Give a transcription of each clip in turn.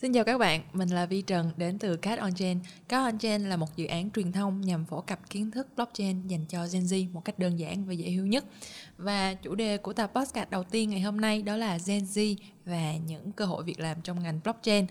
Xin chào các bạn, mình là Vi Trần đến từ Cat On Chain. Cat On Chain là một dự án truyền thông nhằm phổ cập kiến thức blockchain dành cho Gen Z một cách đơn giản và dễ hiểu nhất. Và chủ đề của tập podcast đầu tiên ngày hôm nay đó là Gen Z và những cơ hội việc làm trong ngành blockchain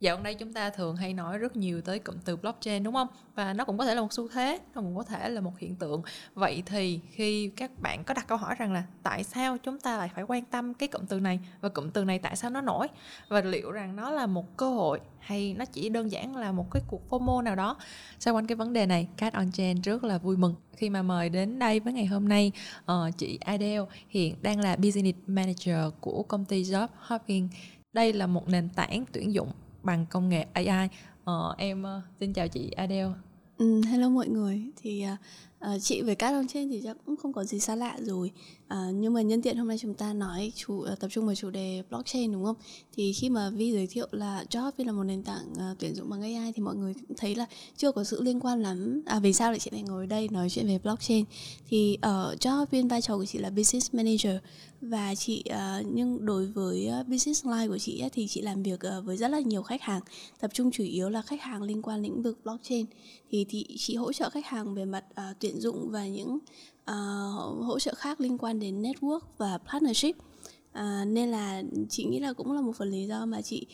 dạo gần đây chúng ta thường hay nói rất nhiều tới cụm từ blockchain đúng không? Và nó cũng có thể là một xu thế nó cũng có thể là một hiện tượng. Vậy thì khi các bạn có đặt câu hỏi rằng là tại sao chúng ta lại phải quan tâm cái cụm từ này và cụm từ này tại sao nó nổi? Và liệu rằng nó là một cơ hội hay nó chỉ đơn giản là một cái cuộc FOMO nào đó? Xoay quanh cái vấn đề này Cat on Chain rất là vui mừng khi mà mời đến đây với ngày hôm nay uh, chị Adele hiện đang là business manager của công ty Job Hopping. Đây là một nền tảng tuyển dụng bằng công nghệ AI. Ờ, em uh, xin chào chị Adele. Ừ, hello mọi người. Thì à, À, chị với các ông trên thì chắc cũng không có gì xa lạ rồi. à, nhưng mà nhân tiện hôm nay chúng ta nói chủ ờ, tập trung vào chủ đề blockchain đúng không? Thì khi mà Vi giới thiệu là Job là một nền tảng uh, tuyển dụng bằng AI thì mọi người cũng thấy là chưa có sự liên quan lắm. À vì sao lại chị lại ngồi đây nói chuyện về blockchain? Thì ở uh, Job vai trò của chị là business manager và chị uh, nhưng đối với uh, business line của chị ấy, thì chị làm việc uh, với rất là nhiều khách hàng tập trung chủ yếu là khách hàng liên quan lĩnh vực blockchain thì thì chị hỗ trợ khách hàng về mặt uh, tuyển dụng và những uh, hỗ trợ khác liên quan đến network và partnership À, nên là chị nghĩ là cũng là một phần lý do mà chị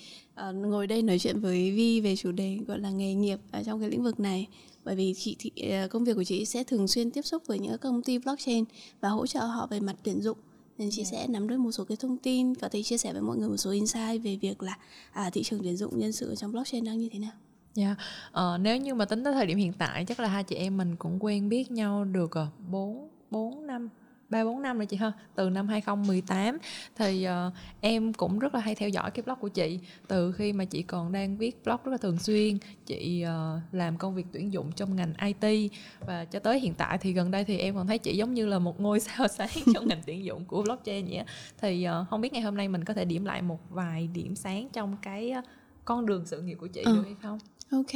uh, ngồi đây nói chuyện với Vi về chủ đề gọi là nghề nghiệp ở trong cái lĩnh vực này bởi vì chị thì công việc của chị sẽ thường xuyên tiếp xúc với những công ty blockchain và hỗ trợ họ về mặt tuyển dụng nên chị yeah. Dạ. sẽ nắm được một số cái thông tin có thể chia sẻ với mọi người một số insight về việc là à, thị trường tuyển dụng nhân sự trong blockchain đang như thế nào Dạ, yeah. ờ, nếu như mà tính tới thời điểm hiện tại chắc là hai chị em mình cũng quen biết nhau được ờ, bốn bốn năm ba bốn năm rồi chị ha? Từ năm 2018 thì uh, em cũng rất là hay theo dõi cái blog của chị. Từ khi mà chị còn đang viết blog rất là thường xuyên chị uh, làm công việc tuyển dụng trong ngành IT và cho tới hiện tại thì gần đây thì em còn thấy chị giống như là một ngôi sao sáng trong ngành tuyển dụng của blockchain vậy thì uh, không biết ngày hôm nay mình có thể điểm lại một vài điểm sáng trong cái uh, con đường sự nghiệp của chị ừ. được hay không Ok,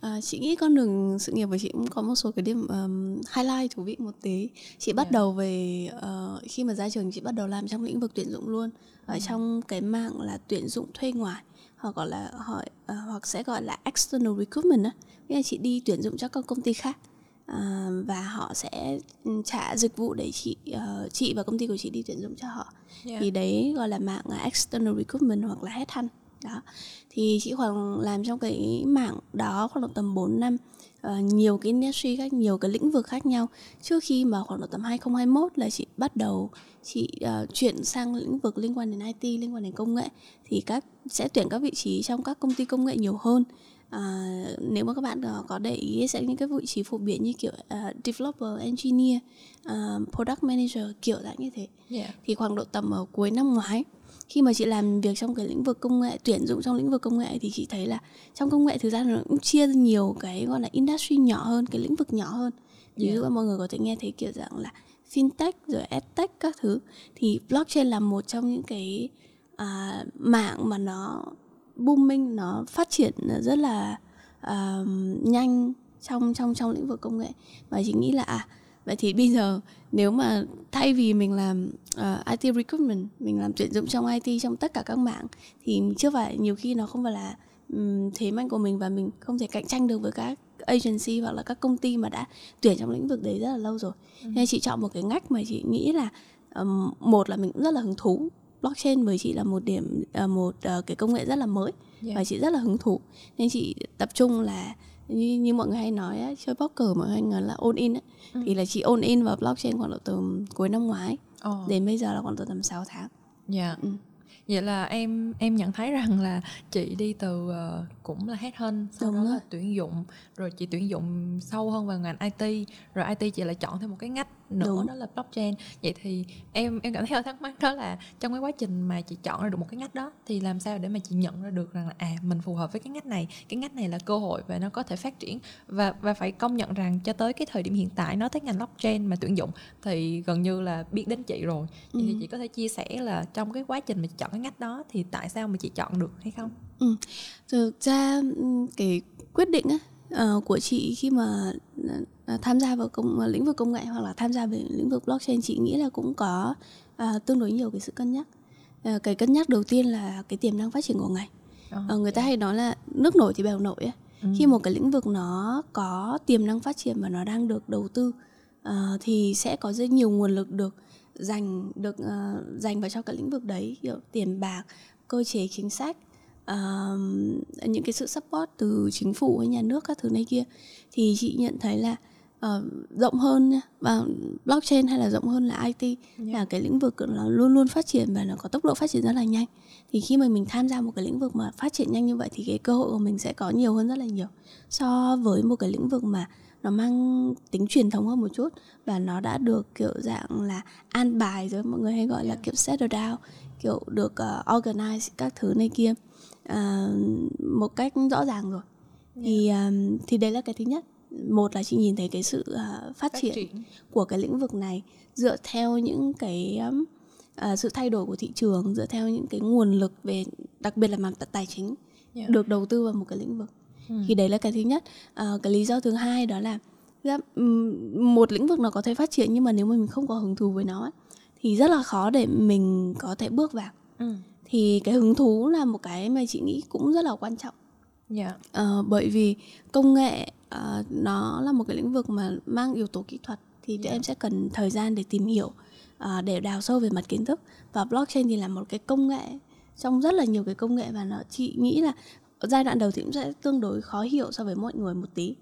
à, chị nghĩ con đường sự nghiệp của chị cũng có một số cái điểm um, highlight thú vị một tí. Chị bắt yeah. Dạ. đầu về uh, khi mà ra trường chị bắt đầu làm trong lĩnh vực tuyển dụng luôn, ở ừ. trong cái mạng là tuyển dụng thuê ngoài hoặc gọi là hỏi uh, hoặc sẽ gọi là external recruitment á. Nghĩa là chị đi tuyển dụng cho các công ty khác. Uh, và họ sẽ trả dịch vụ để chị uh, chị và công ty của chị đi tuyển dụng cho họ yeah. Dạ. thì đấy gọi là mạng uh, external recruitment hoặc là headhunt đó. Thì chị khoảng làm trong cái mảng đó khoảng tầm 4 năm uh, nhiều cái industry khác nhiều cái lĩnh vực khác nhau. Trước khi mà khoảng độ tầm 2021 là chị bắt đầu chị uh, chuyển sang lĩnh vực liên quan đến IT liên quan đến công nghệ. Thì các sẽ tuyển các vị trí trong các công ty công nghệ nhiều hơn. À, nếu mà các bạn có để ý sẽ những cái vị trí phổ biến như kiểu uh, developer engineer uh, product manager kiểu dạng như thế. Yeah. thì khoảng độ tầm ở cuối năm ngoái khi mà chị làm việc trong cái lĩnh vực công nghệ tuyển dụng trong lĩnh vực công nghệ thì chị thấy là trong công nghệ thực ra nó cũng chia nhiều cái gọi là industry nhỏ hơn cái lĩnh vực nhỏ hơn ví dụ yeah. mọi người có thể nghe thấy kiểu dạng là fintech rồi edtech các thứ thì blockchain là một trong những cái à, mạng mà nó booming nó phát triển rất là uh, nhanh trong trong trong lĩnh vực công nghệ và chị nghĩ là à vậy thì bây giờ nếu mà thay vì mình làm uh, IT recruitment mình làm tuyển dụng trong IT trong tất cả các mạng thì chưa phải nhiều khi nó không phải là um, thế mạnh của mình và mình không thể cạnh tranh được với các agency hoặc là các công ty mà đã tuyển trong lĩnh vực đấy rất là lâu rồi ừ. nên chị chọn một cái ngách mà chị nghĩ là um, một là mình cũng rất là hứng thú blockchain với chị là một điểm uh, một uh, cái công nghệ rất là mới yeah. và chị rất là hứng thú nên chị tập trung là như, như mọi người hay nói á, chơi poker mọi người là all in á, ừ. thì là chị all in vào blockchain khoảng độ từ cuối năm ngoái oh. đến bây giờ là khoảng độ tầm 6 tháng. Dạ. Yeah. Ừ vậy là em em nhận thấy rằng là chị đi từ uh, cũng là hết hơn sau Đúng đó là tuyển dụng rồi chị tuyển dụng sâu hơn vào ngành IT rồi IT chị lại chọn thêm một cái ngách nữa Đúng. đó là blockchain vậy thì em em cảm thấy thắc mắc đó là trong cái quá trình mà chị chọn ra được một cái ngách đó thì làm sao để mà chị nhận ra được rằng là à mình phù hợp với cái ngách này cái ngách này là cơ hội và nó có thể phát triển và và phải công nhận rằng cho tới cái thời điểm hiện tại nói tới ngành blockchain mà tuyển dụng thì gần như là biết đến chị rồi ừ. thì chị có thể chia sẻ là trong cái quá trình mà chị chọn cái ngách đó thì tại sao mà chị chọn được hay không ừ. thực ra cái quyết định á uh, của chị khi mà tham gia vào công uh, lĩnh vực công nghệ hoặc là tham gia về lĩnh vực blockchain chị nghĩ là cũng có uh, tương đối nhiều cái sự cân nhắc uh, cái cân nhắc đầu tiên là cái tiềm năng phát triển của ngành uh, người ta hay nói là nước nổi thì bèo nổi ấy. Ừ. khi một cái lĩnh vực nó có tiềm năng phát triển và nó đang được đầu tư uh, thì sẽ có rất nhiều nguồn lực được dành được uh, dành vào cho cái lĩnh vực đấy kiểu tiền bạc cơ chế chính sách uh, những cái sự support từ chính phủ hay nhà nước các thứ này kia thì chị nhận thấy là uh, rộng hơn nha và blockchain hay là rộng hơn là IT yeah. là cái lĩnh vực nó luôn luôn phát triển và nó có tốc độ phát triển rất là nhanh. Thì khi mà mình tham gia một cái lĩnh vực mà phát triển nhanh như vậy thì cái cơ hội của mình sẽ có nhiều hơn rất là nhiều. So với một cái lĩnh vực mà nó mang tính truyền thống hơn một chút và nó đã được kiểu dạng là an bài rồi mọi người hay gọi là kiểu settle down kiểu được uh, organize các thứ này kia uh, một cách rõ ràng rồi. Thì um, thì đấy là cái thứ nhất một là chị nhìn thấy cái sự uh, phát, phát triển, triển của cái lĩnh vực này dựa theo những cái um, uh, sự thay đổi của thị trường dựa theo những cái nguồn lực về đặc biệt là mặt tài chính yeah. được đầu tư vào một cái lĩnh vực ừ. thì đấy là cái thứ nhất uh, cái lý do thứ hai đó là một lĩnh vực nó có thể phát triển nhưng mà nếu mà mình không có hứng thú với nó ấy, thì rất là khó để mình có thể bước vào ừ. thì cái hứng thú là một cái mà chị nghĩ cũng rất là quan trọng yeah. uh, bởi vì công nghệ uh, nó là một cái lĩnh vực mà mang yếu tố kỹ thuật thì tụi yeah. em sẽ cần thời gian để tìm hiểu uh, để đào sâu về mặt kiến thức. Và blockchain thì là một cái công nghệ trong rất là nhiều cái công nghệ và nó chị nghĩ là giai đoạn đầu thì cũng sẽ tương đối khó hiểu so với mọi người một tí.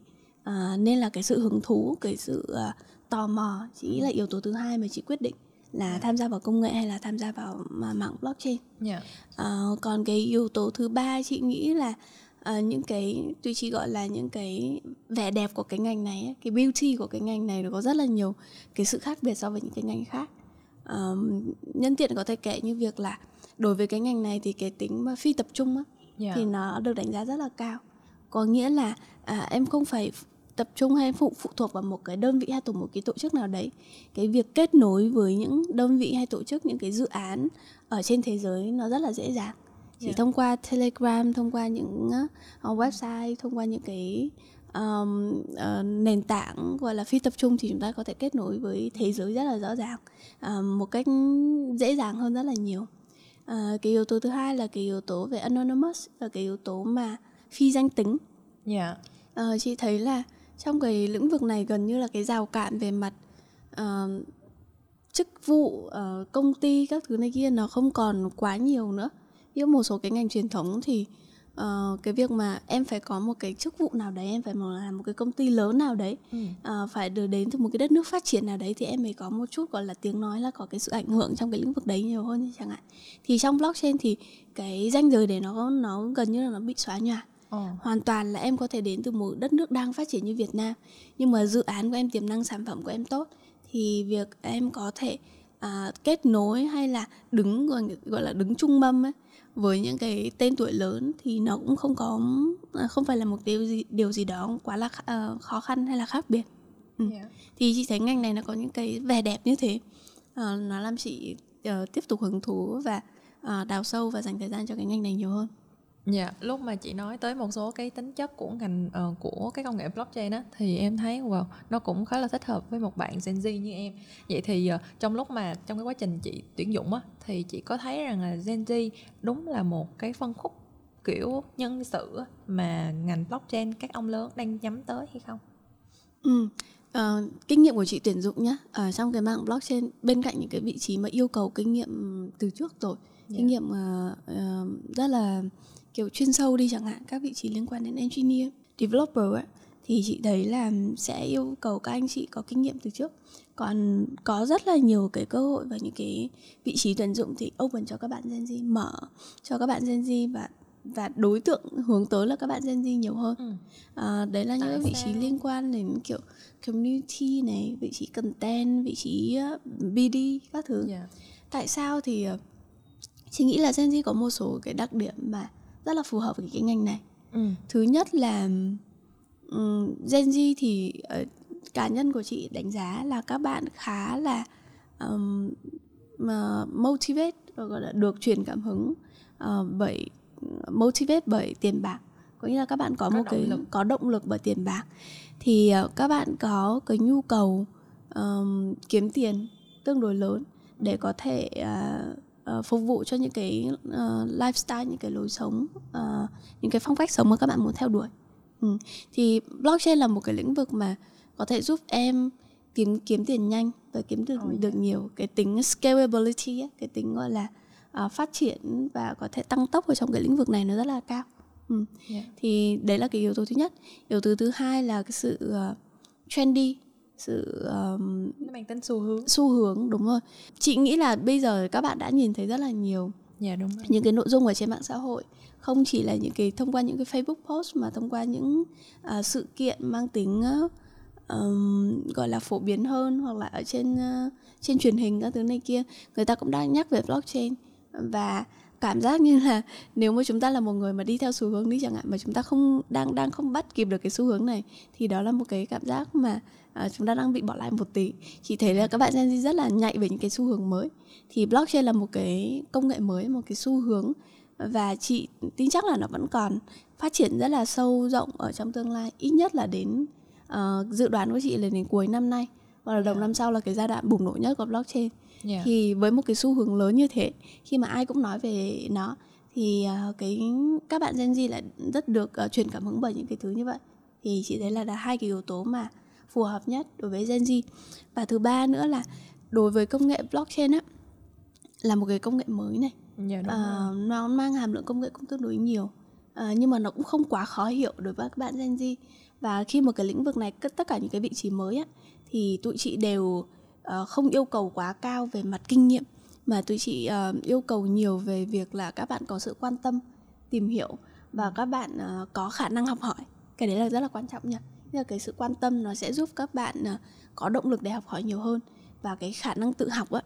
Uh, nên là cái sự hứng thú cái sự uh, tò mò chị nghĩ là yếu tố thứ hai mà chị quyết định là tham gia vào công nghệ hay là tham gia vào mạng blockchain. Yeah. uh, còn cái yếu tố thứ ba chị nghĩ là uh, những cái tuy chị gọi là những cái vẻ đẹp của cái ngành này ấy, cái beauty của cái ngành này nó có rất là nhiều cái sự khác biệt so với những cái ngành khác. Uh, nhân tiện có thể kể như việc là đối với cái ngành này thì cái tính mà phi tập trung á, yeah. thì nó được đánh giá rất là cao. Có nghĩa là à, em không phải tập trung hay phụ phụ thuộc vào một cái đơn vị hay tổ một cái tổ chức nào đấy. Cái việc kết nối với những đơn vị hay tổ chức những cái dự án ở trên thế giới nó rất là dễ dàng chỉ yeah. thông qua telegram thông qua những uh, website thông qua những cái um, uh, nền tảng gọi là phi tập trung thì chúng ta có thể kết nối với thế giới rất là rõ ràng uh, một cách dễ dàng hơn rất là nhiều uh, cái yếu tố thứ hai là cái yếu tố về anonymous là cái yếu tố mà phi danh tính yeah. uh, chị thấy là trong cái lĩnh vực này gần như là cái rào cản về mặt uh, chức vụ uh, công ty các thứ này kia nó không còn quá nhiều nữa như một số cái ngành truyền thống thì uh, cái việc mà em phải có một cái chức vụ nào đấy em phải làm một cái công ty lớn nào đấy ừ. uh, phải được đến từ một cái đất nước phát triển nào đấy thì em mới có một chút gọi là tiếng nói là có cái sự ảnh hưởng trong cái lĩnh vực đấy nhiều hơn chẳng hạn thì trong blockchain thì cái danh giới để nó nó gần như là nó bị xóa nhòa Oh. hoàn toàn là em có thể đến từ một đất nước đang phát triển như Việt Nam nhưng mà dự án của em tiềm năng sản phẩm của em tốt thì việc em có thể à, kết nối hay là đứng gọi, gọi là đứng trung mâm ấy với những cái tên tuổi lớn thì nó cũng không có à, không phải là một điều gì điều gì đó quá là uh, khó khăn hay là khác biệt ừ. yeah. thì chị thấy ngành này nó có những cái vẻ đẹp như thế uh, nó làm chị uh, tiếp tục hứng thú và uh, đào sâu và dành thời gian cho cái ngành này nhiều hơn Dạ, lúc mà chị nói tới một số cái tính chất của ngành uh, của cái công nghệ blockchain á thì em thấy wow, nó cũng khá là thích hợp với một bạn Gen Z như em. Vậy thì uh, trong lúc mà trong cái quá trình chị tuyển dụng á thì chị có thấy rằng là Gen Z đúng là một cái phân khúc kiểu nhân sự mà ngành blockchain các ông lớn đang nhắm tới hay không? Ừ. Uh, kinh nghiệm của chị tuyển dụng nhá ở trong cái mạng blockchain bên cạnh những cái vị trí mà yêu cầu kinh nghiệm từ trước rồi yeah. Dạ. kinh nghiệm uh, uh, rất là kiểu chuyên sâu đi chẳng hạn các vị trí liên quan đến engineer developer ấy, thì chị thấy là sẽ yêu cầu các anh chị có kinh nghiệm từ trước còn có rất là nhiều cái cơ hội và những cái vị trí tuyển dụng thì open cho các bạn Gen Z mở cho các bạn Gen Z và và đối tượng hướng tới là các bạn Gen Z nhiều hơn ừ. à, đấy là những cái vị trí liên quan đến kiểu community này vị trí content vị trí BD các thứ yeah. tại sao thì uh, chị nghĩ là Gen Z có một số cái đặc điểm mà rất là phù hợp với cái ngành này ừ. thứ nhất là um, Gen Z thì uh, cá nhân của chị đánh giá là các bạn khá là um, uh, motivate gọi là được truyền cảm hứng uh, bởi motivate bởi tiền bạc có nghĩa là các bạn có, có một cái lực. có động lực bởi tiền bạc thì uh, các bạn có cái nhu cầu um, kiếm tiền tương đối lớn để có thể uh, uh, phục vụ cho những cái uh, lifestyle những cái lối sống uh, những cái phong cách sống mà các bạn muốn theo đuổi ừ. thì blockchain là một cái lĩnh vực mà có thể giúp em kiếm kiếm tiền nhanh và kiếm được oh, được nhiều cái tính scalability ấy, cái tính gọi là uh, phát triển và có thể tăng tốc ở trong cái lĩnh vực này nó rất là cao ừ. yeah. thì đấy là cái yếu tố thứ nhất yếu tố thứ hai là cái sự uh, trendy sự um, mang tính xu hướng. xu hướng đúng rồi. Chị nghĩ là bây giờ các bạn đã nhìn thấy rất là nhiều yeah, đúng rồi. những cái nội dung ở trên mạng xã hội. Không chỉ là những cái thông qua những cái Facebook post mà thông qua những uh, sự kiện mang tính uh, um, gọi là phổ biến hơn hoặc là ở trên uh, trên truyền hình các thứ này kia người ta cũng đang nhắc về blockchain. Và cảm giác như là nếu mà chúng ta là một người mà đi theo xu hướng đi chẳng hạn mà chúng ta không đang đang không bắt kịp được cái xu hướng này thì đó là một cái cảm giác mà à, chúng ta đang bị bỏ lại một tí. Chị thấy là các bạn Gen Z rất là nhạy về những cái xu hướng mới. Thì blockchain là một cái công nghệ mới một cái xu hướng và chị tin chắc là nó vẫn còn phát triển rất là sâu rộng ở trong tương lai ít nhất là đến uh, dự đoán của chị là đến cuối năm nay và là đầu năm sau là cái giai đoạn bùng nổ nhất của blockchain. Yeah. thì với một cái xu hướng lớn như thế khi mà ai cũng nói về nó thì uh, cái các bạn Gen Z lại rất được uh, truyền cảm hứng bởi những cái thứ như vậy. Thì chị thấy là là hai cái yếu tố mà phù hợp nhất đối với Gen Z. Và thứ ba nữa là đối với công nghệ blockchain á là một cái công nghệ mới này. Yeah, dạ, uh, nó mang hàm lượng công nghệ cũng tương đối nhiều. Uh, nhưng mà nó cũng không quá khó hiểu đối với các bạn Gen Z. Và khi một cái lĩnh vực này tất cả những cái vị trí mới á thì tụi chị đều uh, không yêu cầu quá cao về mặt kinh nghiệm mà tụi chị uh, yêu cầu nhiều về việc là các bạn có sự quan tâm tìm hiểu và các bạn uh, có khả năng học hỏi. Cái đấy là rất là quan trọng nha. Nên là cái sự quan tâm nó sẽ giúp các bạn uh, có động lực để học hỏi nhiều hơn và cái khả năng tự học á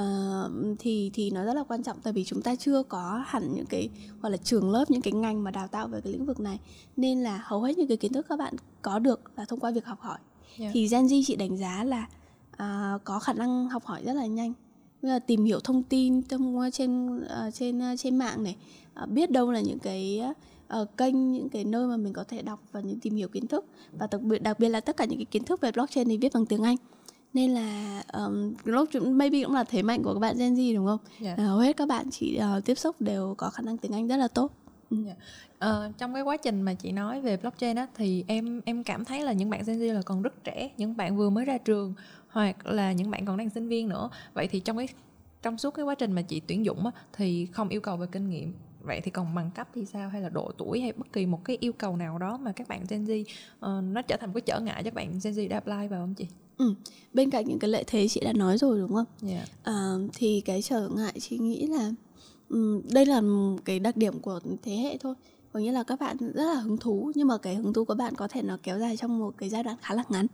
uh, thì thì nó rất là quan trọng. Tại vì chúng ta chưa có hẳn những cái gọi là trường lớp những cái ngành mà đào tạo về cái lĩnh vực này. Nên là hầu hết những cái kiến thức các bạn có được là thông qua việc học hỏi yeah. thì Gen Z chị đánh giá là uh, có khả năng học hỏi rất là nhanh là tìm hiểu thông tin trong trên uh, trên uh, trên mạng này uh, biết đâu là những cái uh, kênh những cái nơi mà mình có thể đọc và những tìm hiểu kiến thức và đặc biệt đặc biệt là tất cả những cái kiến thức về blockchain thì viết bằng tiếng Anh nên là um, blockchain maybe cũng là thế mạnh của các bạn Gen Z đúng không? Yeah. Dạ. Uh, hầu hết các bạn chỉ uh, tiếp xúc đều có khả năng tiếng Anh rất là tốt. Yeah. Uh, trong cái quá trình mà chị nói về blockchain á thì em em cảm thấy là những bạn Gen Z là còn rất trẻ, những bạn vừa mới ra trường hoặc là những bạn còn đang sinh viên nữa. Vậy thì trong cái trong suốt cái quá trình mà chị tuyển dụng á thì không yêu cầu về kinh nghiệm vậy thì còn bằng cấp thì sao hay là độ tuổi hay bất kỳ một cái yêu cầu nào đó mà các bạn Gen Z uh, nó trở thành một cái trở ngại cho các bạn Gen Z đã apply vào không chị? Ừ. Bên cạnh những cái lợi thế chị đã nói rồi đúng không? Yeah. À, thì cái trở ngại chị nghĩ là đây là cái đặc điểm của thế hệ thôi. Có nghĩa là các bạn rất là hứng thú nhưng mà cái hứng thú của bạn có thể nó kéo dài trong một cái giai đoạn khá là ngắn.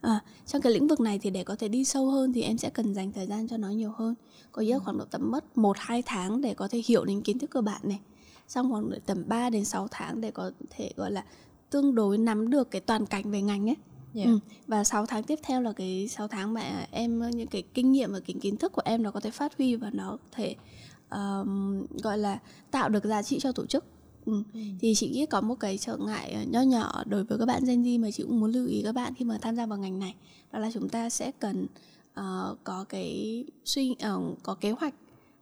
À, trong cái lĩnh vực này thì để có thể đi sâu hơn thì em sẽ cần dành thời gian cho nó nhiều hơn. Có nghĩa là khoảng độ tầm mất 1 2 tháng để có thể hiểu đến kiến thức cơ bản này. Xong khoảng độ tầm 3 đến 6 tháng để có thể gọi là tương đối nắm được cái toàn cảnh về ngành ấy Yeah. Ừ. Và 6 tháng tiếp theo là cái 6 tháng mà em những cái kinh nghiệm và cái kiến thức của em nó có thể phát huy và nó có thể um, gọi là tạo được giá trị cho tổ chức. Ừ. Ừ. Thì chị nghĩ có một cái trở ngại ờ, nho nhỏ đối với các bạn Gen Z mà chị cũng muốn lưu ý các bạn khi mà tham gia vào ngành này đó là chúng ta sẽ cần uh, có cái suy uh, có kế hoạch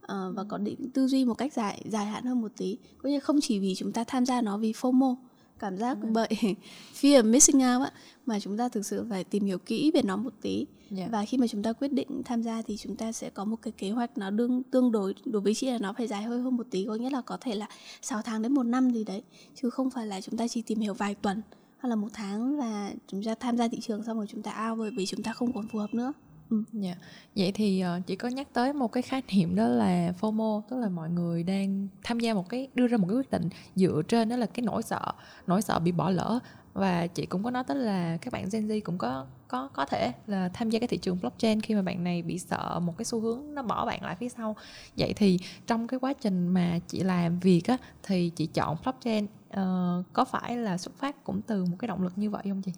uh, và có định tư duy một cách dài dài hạn hơn một tí. Có như không chỉ vì chúng ta tham gia nó vì FOMO cảm giác ừ. bởi fear missing out á mà chúng ta thực sự phải tìm hiểu kỹ về nó một tí yeah. Và khi mà chúng ta quyết định tham gia thì chúng ta sẽ có một cái kế hoạch nó đương tương đối đối với chị là nó phải dài hơi hơn một tí có nghĩa là có thể là 6 tháng đến một năm gì đấy chứ không phải là chúng ta chỉ tìm hiểu vài tuần hay là một tháng và chúng ta tham gia thị trường xong rồi chúng ta out bởi vì chúng ta không còn phù hợp nữa Ừ. Dạ. Vậy thì uh, chị có nhắc tới một cái khái niệm đó là FOMO, tức là mọi người đang tham gia một cái đưa ra một cái quyết định dựa trên đó là cái nỗi sợ, nỗi sợ bị bỏ lỡ và chị cũng có nói tới là các bạn Gen Z cũng có có có thể là tham gia cái thị trường blockchain khi mà bạn này bị sợ một cái xu hướng nó bỏ bạn lại phía sau. Vậy thì trong cái quá trình mà chị làm việc á thì chị chọn blockchain uh, có phải là xuất phát cũng từ một cái động lực như vậy không chị?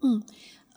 Ừ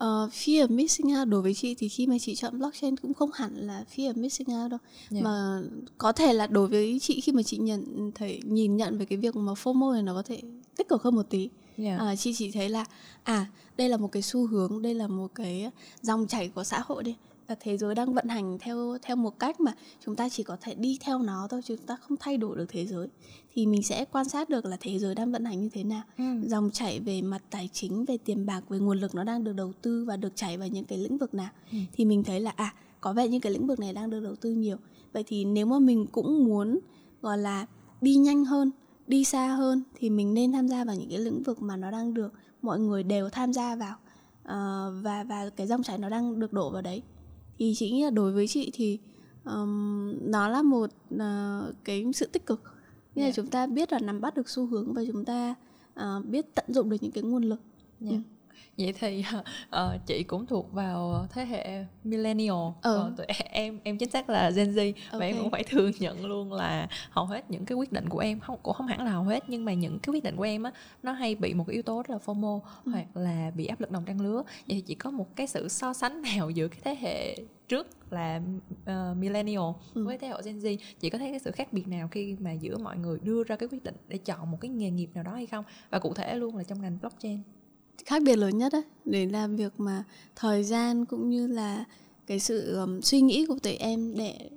Uh, fear of missing out đối với chị thì khi mà chị chọn blockchain cũng không hẳn là fear of missing out đâu yeah. mà có thể là đối với chị khi mà chị nhận thấy nhìn nhận về cái việc mà FOMO này nó có thể tích cực hơn một tí yeah. uh, chị chỉ thấy là à đây là một cái xu hướng đây là một cái dòng chảy của xã hội đi là thế giới đang vận hành theo theo một cách mà chúng ta chỉ có thể đi theo nó thôi chúng ta không thay đổi được thế giới. Thì mình sẽ quan sát được là thế giới đang vận hành như thế nào. Ừ. dòng chảy về mặt tài chính về tiền bạc về nguồn lực nó đang được đầu tư và được chảy vào những cái lĩnh vực nào. Ừ. thì mình thấy là à có vẻ như cái lĩnh vực này đang được đầu tư nhiều. Vậy thì nếu mà mình cũng muốn gọi là đi nhanh hơn đi xa hơn thì mình nên tham gia vào những cái lĩnh vực mà nó đang được mọi người đều tham gia vào uh, và và cái dòng chảy nó đang được đổ vào đấy thì chị nghĩ là đối với chị thì um, nó là một uh, cái sự tích cực như yeah. là chúng ta biết là nắm bắt được xu hướng và chúng ta uh, biết tận dụng được những cái nguồn lực yeah. ừ vậy thì uh, chị cũng thuộc vào thế hệ millennial ừ. còn tụi em em chính xác là Gen Z okay. và em cũng phải thừa nhận luôn là hầu hết những cái quyết định của em không cũng không hẳn là hầu hết nhưng mà những cái quyết định của em á nó hay bị một cái yếu tố rất là FOMO ừ. hoặc là bị áp lực đồng trang lứa vậy thì chỉ có một cái sự so sánh nào giữa cái thế hệ trước là uh, millennial ừ. với thế hệ Gen Z chị có thấy cái sự khác biệt nào khi mà giữa mọi người đưa ra cái quyết định để chọn một cái nghề nghiệp nào đó hay không và cụ thể luôn là trong ngành blockchain khác biệt lớn nhất ấy, để làm việc mà thời gian cũng như là cái sự um, suy nghĩ của tụi em để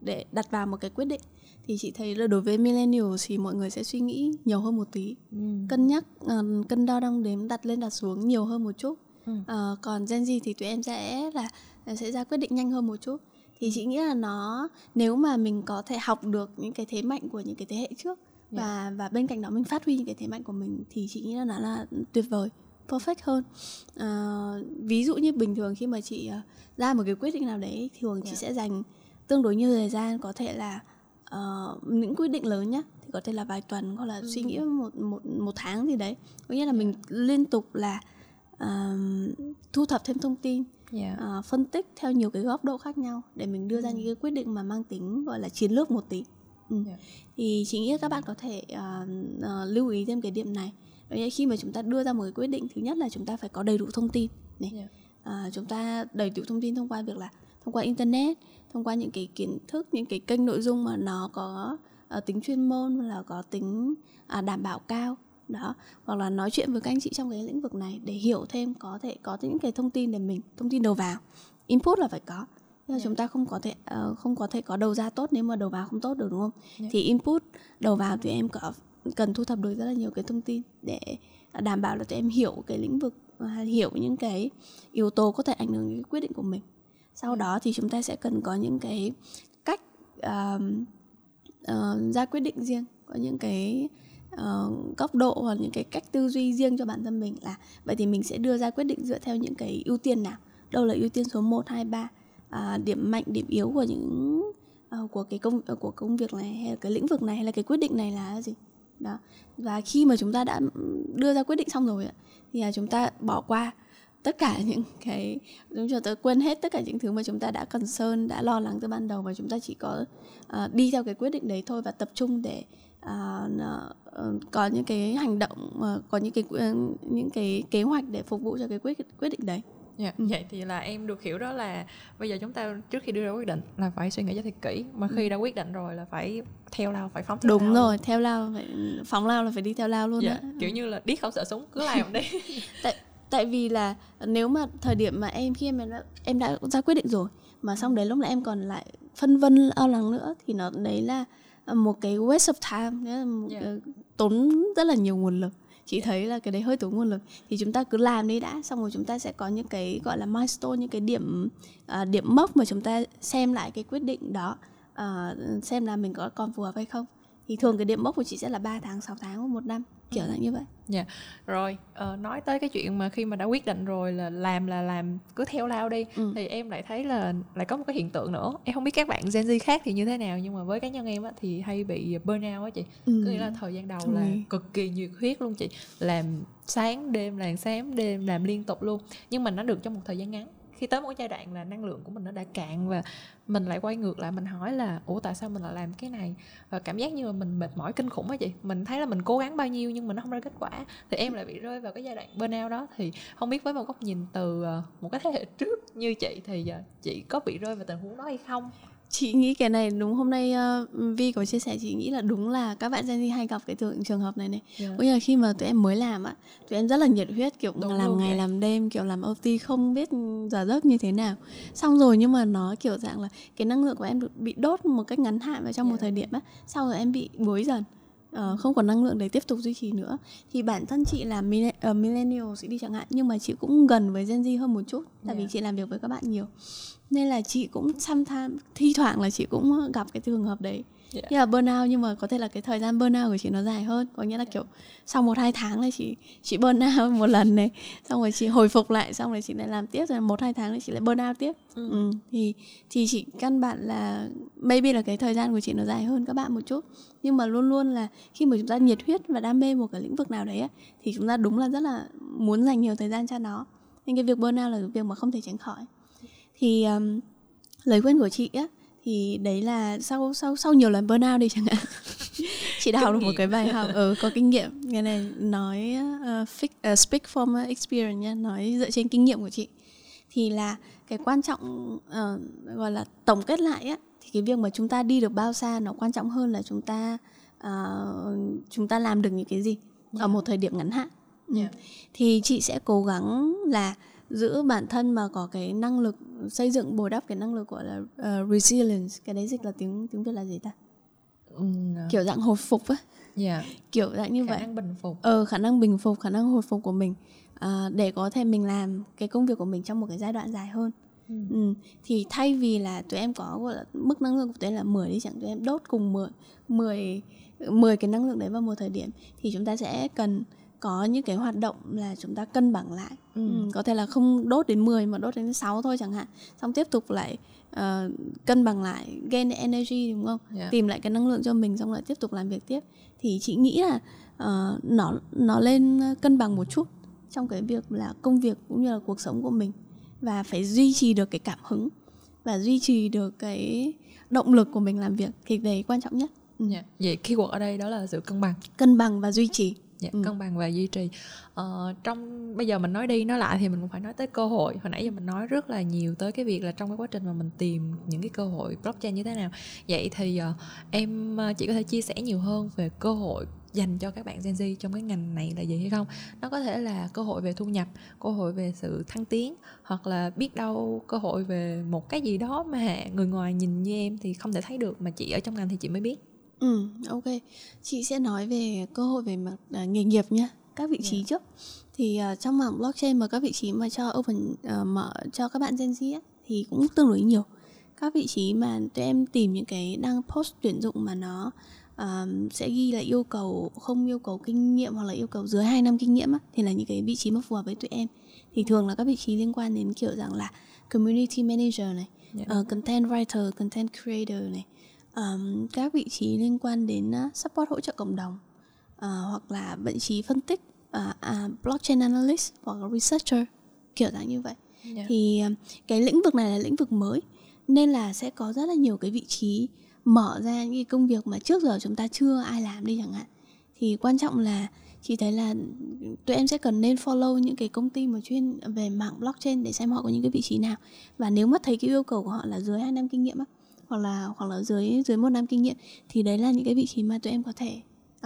để đặt vào một cái quyết định thì chị thấy là đối với millennial thì mọi người sẽ suy nghĩ nhiều hơn một tí ừ. cân nhắc uh, cân đo đong đếm đặt lên đặt xuống nhiều hơn một chút ừ. uh, còn Gen Z thì tụi em sẽ là sẽ ra quyết định nhanh hơn một chút thì chị nghĩ là nó nếu mà mình có thể học được những cái thế mạnh của những cái thế hệ trước yeah. và và bên cạnh đó mình phát huy những cái thế mạnh của mình thì chị nghĩ là nó là tuyệt vời perfect hơn à, ví dụ như bình thường khi mà chị uh, ra một cái quyết định nào đấy thường yeah. chị dạ. sẽ dành tương đối nhiều thời gian có thể là uh, những quyết định lớn nhá thì có thể là vài tuần hoặc là ừ. suy nghĩ một một một tháng gì đấy có nghĩa là mình liên tục là uh, thu thập thêm thông tin yeah. uh, phân tích theo nhiều cái góc độ khác nhau để mình đưa ừ. ra những cái quyết định mà mang tính gọi là chiến lược một tí ừ. yeah. thì chị nghĩ các bạn có thể uh, uh, lưu ý thêm cái điểm này Vậy khi mà chúng ta đưa ra một cái quyết định thứ nhất là chúng ta phải có đầy đủ thông tin này. Yeah. À, chúng ta đầy đủ thông tin thông qua việc là thông qua internet, thông qua những cái kiến thức, những cái kênh nội dung mà nó có uh, tính chuyên môn là có tính uh, đảm bảo cao đó hoặc là nói chuyện với các anh chị trong cái lĩnh vực này để hiểu thêm có thể có những cái thông tin để mình thông tin đầu vào input là phải có nhưng yeah. chúng ta không có thể uh, không có thể có đầu ra tốt nếu mà đầu vào không tốt được đúng không yeah. thì input đầu vào thì em có cần thu thập được rất là nhiều cái thông tin để đảm bảo là tụi em hiểu cái lĩnh vực ờ, hiểu những cái yếu tố có thể ảnh hưởng đến quyết định của mình. Sau đó thì chúng ta sẽ cần có những cái cách uh, uh, ra quyết định riêng. Có những cái uh, góc độ hoặc những cái cách tư duy riêng cho bản thân mình là vậy thì mình sẽ đưa ra quyết định dựa theo những cái ưu tiên nào. Đâu là ưu tiên số 1, 2, 3 uh, điểm mạnh điểm yếu của những uh, của cái công của công việc này hay là cái lĩnh vực này hay là cái quyết định này là gì? Đó. Và khi mà chúng ta đã đưa ra quyết định xong rồi thì là chúng ta bỏ qua tất cả những cái chúng ta quên hết tất cả những thứ mà chúng ta đã cần sơn đã lo lắng từ ban đầu và chúng ta chỉ có uh, đi theo cái quyết định đấy thôi và tập trung để uh, có những cái hành động uh, có những cái uh, những cái kế hoạch để phục vụ cho cái quyết quyết định đấy yeah, ừ. vậy thì là em được hiểu đó là bây giờ chúng ta trước khi đưa ra quyết định là phải suy nghĩ cho thật kỹ mà khi ừ. đã quyết định rồi là phải theo lao phải phóng theo đúng lao rồi theo lao phải phóng lao là phải đi theo lao luôn dạ, đó. kiểu như là điếc không sợ súng cứ làm đi tại tại vì là nếu mà thời điểm mà em khi em đã, em đã ra quyết định rồi mà xong đấy lúc này em còn lại phân vân lo lắng nữa thì nó đấy là một cái waste of time nghĩa là một, yeah. Dạ. tốn rất là nhiều nguồn lực chị thấy là cái đấy hơi tốn nguồn lực. Thì chúng ta cứ làm đi đã xong rồi chúng ta sẽ có những cái gọi là milestone những cái điểm uh, điểm mốc mà chúng ta xem lại cái quyết định đó uh, xem là mình có còn phù hợp hay không. Thì thường cái điểm mốc của chị sẽ là 3 tháng 6 tháng hoặc một năm kiểu dạng như vậy dạ yeah. rồi uh, nói tới cái chuyện mà khi mà đã quyết định rồi là làm là làm cứ theo lao đi ừ. thì em lại thấy là lại có một cái hiện tượng nữa em không biết các bạn Gen Z khác thì như thế nào nhưng mà với cá nhân em á thì hay bị burnout á chị ừ. có nghĩa là thời gian đầu ừ. là cực kỳ nhiệt huyết luôn chị làm sáng đêm làm sáng đêm làm liên tục luôn nhưng mà nó được trong một thời gian ngắn khi tới một giai đoạn là năng lượng của mình nó đã cạn và mình lại quay ngược lại, mình hỏi là, ủa, tại sao mình lại làm cái này? Và cảm giác như là mình mệt mỏi kinh khủng á chị. Mình thấy là mình cố gắng bao nhiêu nhưng mà nó không ra kết quả. Thì em lại bị rơi vào cái giai đoạn burnout đó. Thì không biết với một góc nhìn từ ờ, một cái thế hệ trước như chị thì ờ, chị có bị rơi vào tình huống đó hay không? Chị nghĩ cái này đúng hôm nay uh, Vi có chia sẻ chị nghĩ là đúng là các bạn Gen Z hay gặp cái trường, trường hợp này này. Yeah. Bây giờ khi mà tụi em mới làm á, tụi em rất là nhiệt huyết kiểu đúng làm ngày vậy. làm đêm kiểu làm OT không biết giờ giấc như thế nào. Xong rồi nhưng mà nó kiểu dạng là cái năng lượng của em bị đốt một cách ngắn hạn vào trong yeah. một thời điểm á, sau rồi em bị bối dần uh, không còn năng lượng để tiếp tục duy trì nữa thì bản thân chị là uh, millennial sẽ đi chẳng hạn nhưng mà chị cũng gần với Gen Z hơn một chút tại yeah. vì chị làm việc với các bạn nhiều nên là chị cũng sometimes thi thoảng là chị cũng gặp cái trường hợp đấy yeah. như là burnout nhưng mà có thể là cái thời gian burnout của chị nó dài hơn có nghĩa là kiểu sau một hai tháng là chị chị burnout một lần này xong rồi chị hồi phục lại xong rồi chị lại làm tiếp rồi một hai tháng là chị lại burnout tiếp ừ. Ừ. thì thì chị căn bản là maybe là cái thời gian của chị nó dài hơn các bạn một chút nhưng mà luôn luôn là khi mà chúng ta nhiệt huyết và đam mê một cái lĩnh vực nào đấy thì chúng ta đúng là rất là muốn dành nhiều thời gian cho nó nên cái việc burnout là việc mà không thể tránh khỏi thì um, lời khuyên của chị á thì đấy là sau sau sau nhiều lần burnout đi chẳng hạn. Chị đã học được một cái bài học ở ừ, có kinh nghiệm. Nghe này nói uh, fix, uh, speak from experience nha nói dựa trên kinh nghiệm của chị. Thì là cái quan trọng uh, gọi là tổng kết lại á thì cái việc mà chúng ta đi được bao xa nó quan trọng hơn là chúng ta uh, chúng ta làm được những cái gì yeah. ở một thời điểm ngắn hạn. Yeah. thì chị sẽ cố gắng là giữ bản thân mà có cái năng lực xây dựng bồi đắp cái năng lực gọi là uh, resilience cái đấy dịch là tiếng tiếng việt là gì ta mm. kiểu dạng hồi phục á yeah. kiểu dạng như khả vậy khả năng bình phục ờ khả năng bình phục khả năng hồi phục của mình uh, để có thể mình làm cái công việc của mình trong một cái giai đoạn dài hơn Ừ. Ừ. thì thay vì là tụi em có gọi là mức năng lượng của tụi em là 10 đi chẳng tụi em đốt cùng 10 10 10 cái năng lượng đấy vào một thời điểm thì chúng ta sẽ cần có những cái hoạt động là chúng ta cân bằng lại ừ. Ừ, có thể là không đốt đến 10 mà đốt đến 6 thôi chẳng hạn xong tiếp tục lại uh, cân bằng lại gain energy đúng không yeah. tìm lại cái năng lượng cho mình xong lại tiếp tục làm việc tiếp thì chị nghĩ là uh, nó nó lên cân bằng một chút trong cái việc là công việc cũng như là cuộc sống của mình và phải duy trì được cái cảm hứng và duy trì được cái động lực của mình làm việc thì đấy quan trọng nhất ừ. yeah. vậy keyword ở đây đó là sự cân bằng cân bằng và duy trì dạ, ừ. cân bằng và duy trì. Ờ, trong bây giờ mình nói đi nói lại thì mình cũng phải nói tới cơ hội. Hồi nãy giờ mình nói rất là nhiều tới cái việc là trong cái quá trình mà mình tìm những cái cơ hội blockchain như thế nào. Vậy thì uh, em ờ, chỉ có thể chia sẻ nhiều hơn về cơ hội dành cho các bạn Gen Z trong cái ngành này là gì hay không? Nó có thể là cơ hội về thu nhập cơ hội về sự thăng tiến hoặc là biết đâu cơ hội về một cái gì đó mà người ngoài nhìn như em thì không thể thấy được mà chị ở trong ngành thì chị mới biết Ừ, ok. Chị sẽ nói về cơ hội về mặt uh, nghề nghiệp nhá, các vị trí yeah. trước. Thì uh, trong mảng blockchain mà các vị trí mà cho open uh, mở cho các bạn Gen Z ấy, thì cũng tương đối nhiều. Các vị trí mà tụi em tìm những cái đăng post tuyển dụng mà nó uh, sẽ ghi là yêu cầu không yêu cầu kinh nghiệm hoặc là yêu cầu dưới 2 năm kinh nghiệm á, thì là những cái vị trí mà phù hợp với tụi em. Thì thường là các vị trí liên quan đến kiểu rằng là community manager này, yeah. uh, content writer, content creator này, um, các vị trí liên quan đến uh, support hỗ trợ cộng đồng uh, hoặc là vị trí phân tích uh, uh, blockchain analyst hoặc là researcher kiểu dạng như vậy yeah. Dạ. thì uh, cái lĩnh vực này là lĩnh vực mới nên là sẽ có rất là nhiều cái vị trí mở ra những cái công việc mà trước giờ chúng ta chưa ai làm đi chẳng hạn thì quan trọng là chị thấy là tụi em sẽ cần nên follow những cái công ty mà chuyên về mạng blockchain để xem họ có những cái vị trí nào và nếu mà thấy cái yêu cầu của họ là dưới 2 năm kinh nghiệm á hoặc là hoặc là dưới dưới một năm kinh nghiệm thì đấy là những cái vị trí mà tụi em có thể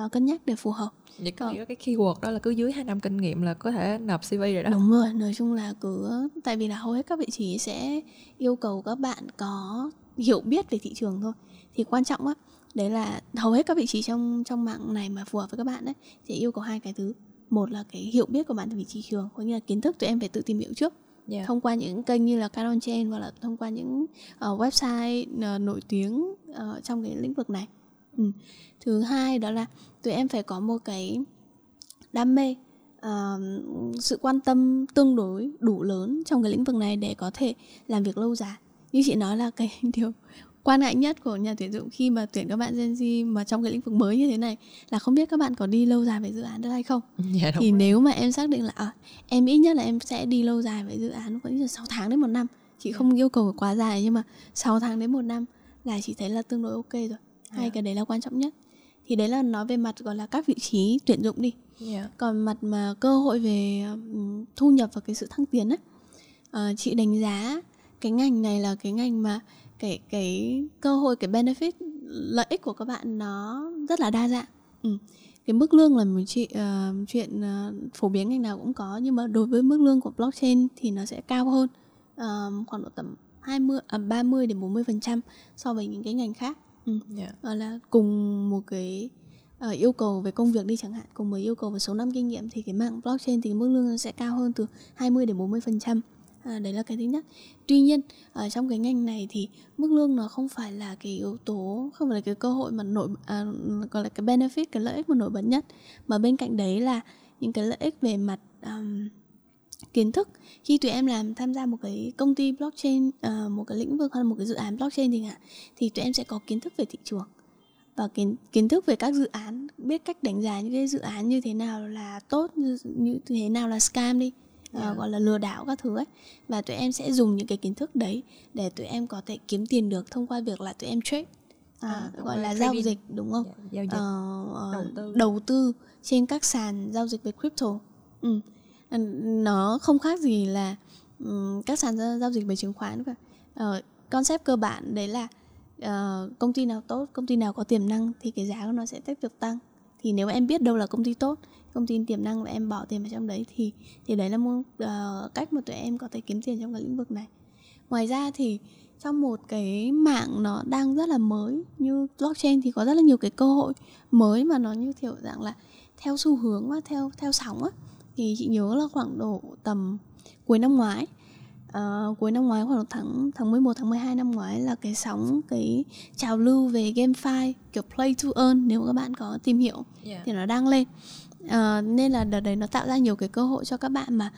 uh, cân nhắc để phù hợp. Vậy có nghĩa cái keyword đó là cứ dưới 2 năm kinh nghiệm là có thể nộp CV rồi đó. Đúng rồi nói chung là cứ tại vì là hầu hết các vị trí sẽ yêu cầu các bạn có hiểu biết về thị trường thôi. Thì quan trọng á đấy là hầu hết các vị trí trong trong mạng này mà phù hợp với các bạn đấy sẽ yêu cầu hai cái thứ. Một là cái hiểu biết của bạn về thị trường có nghĩa là kiến thức tụi em phải tự tìm hiểu trước yeah. thông qua những kênh như là Canon Chain hoặc là thông qua những uh, website uh, nổi tiếng uh, trong cái lĩnh vực này. Ừ. Thứ hai đó là tụi em phải có một cái đam mê uh, sự quan tâm tương đối đủ lớn trong cái lĩnh vực này để có thể làm việc lâu dài như chị nói là cái điều quan ngại nhất của nhà tuyển dụng khi mà tuyển các bạn Gen Z mà trong cái lĩnh vực mới như thế này là không biết các bạn có đi lâu dài với dự án được hay không yeah, thì rồi. nếu mà em xác định là à, em ít nhất là em sẽ đi lâu dài với dự án có như 6 tháng đến một năm chị không yêu cầu quá dài nhưng mà 6 tháng đến một năm là chị thấy là tương đối ok rồi hai yeah. cái đấy là quan trọng nhất thì đấy là nói về mặt gọi là các vị trí tuyển dụng đi yeah. còn mặt mà cơ hội về thu nhập và cái sự thăng tiến ấy uh, chị đánh giá cái ngành này là cái ngành mà cái cái cơ hội cái benefit lợi ích của các bạn nó rất là đa dạng ừ. cái mức lương là một chuyện uh, chuyện uh, phổ biến ngành nào cũng có nhưng mà đối với mức lương của blockchain thì nó sẽ cao hơn uh, khoảng độ tầm 20 à, 30 đến 40 phần trăm so với những cái ngành khác ừ. yeah. Là cùng một cái uh, yêu cầu về công việc đi chẳng hạn cùng với yêu cầu về số năm kinh nghiệm thì cái mạng blockchain thì mức lương sẽ cao hơn từ 20 đến 40 phần trăm à, đấy là cái thứ nhất. Tuy nhiên ở trong cái ngành này thì mức lương nó không phải là cái yếu tố không phải là cái cơ hội mà nổi à, gọi là cái benefit cái lợi ích mà nổi bật nhất. Mà bên cạnh đấy là những cái lợi ích về mặt um, kiến thức. Khi tụi em làm tham gia một cái công ty blockchain uh, một cái lĩnh vực hay một cái dự án blockchain thì hạn thì tụi em sẽ có kiến thức về thị trường. Và kiến kiến thức về các dự án biết cách đánh giá những cái dự án như thế nào là tốt như, như thế nào là scam đi yeah. uh, gọi là lừa đảo các thứ ấy và tụi em sẽ dùng những cái kiến thức đấy để tụi em có thể kiếm tiền được thông qua việc là tụi em trade à, à, gọi là giao dịch đúng không yeah, giao dịch. Uh, đầu, tư. đầu tư trên các sàn giao dịch về crypto ừ. nó không khác gì là um, các sàn giao dịch về chứng khoán cả uh, concept cơ bản đấy là uh, công ty nào tốt công ty nào có tiềm năng thì cái giá của nó sẽ tiếp tục tăng thì nếu em biết đâu là công ty tốt công ty tiềm năng và em bỏ tiền vào trong đấy thì thì đấy là một uh, cách mà tụi em có thể kiếm tiền trong cái lĩnh vực này. Ngoài ra thì trong một cái mạng nó đang rất là mới như blockchain thì có rất là nhiều cái cơ hội mới mà nó như kiểu dạng là theo xu hướng và theo theo sóng á. Thì chị nhớ là khoảng độ tầm cuối năm ngoái uh, cuối năm ngoái khoảng tháng tháng 11 tháng 12 năm ngoái là cái sóng cái trào lưu về GameFi kiểu play to earn nếu các bạn có tìm hiểu yeah. thì nó đang lên uh, nên là đợt đấy nó tạo ra nhiều cái cơ hội cho các bạn mà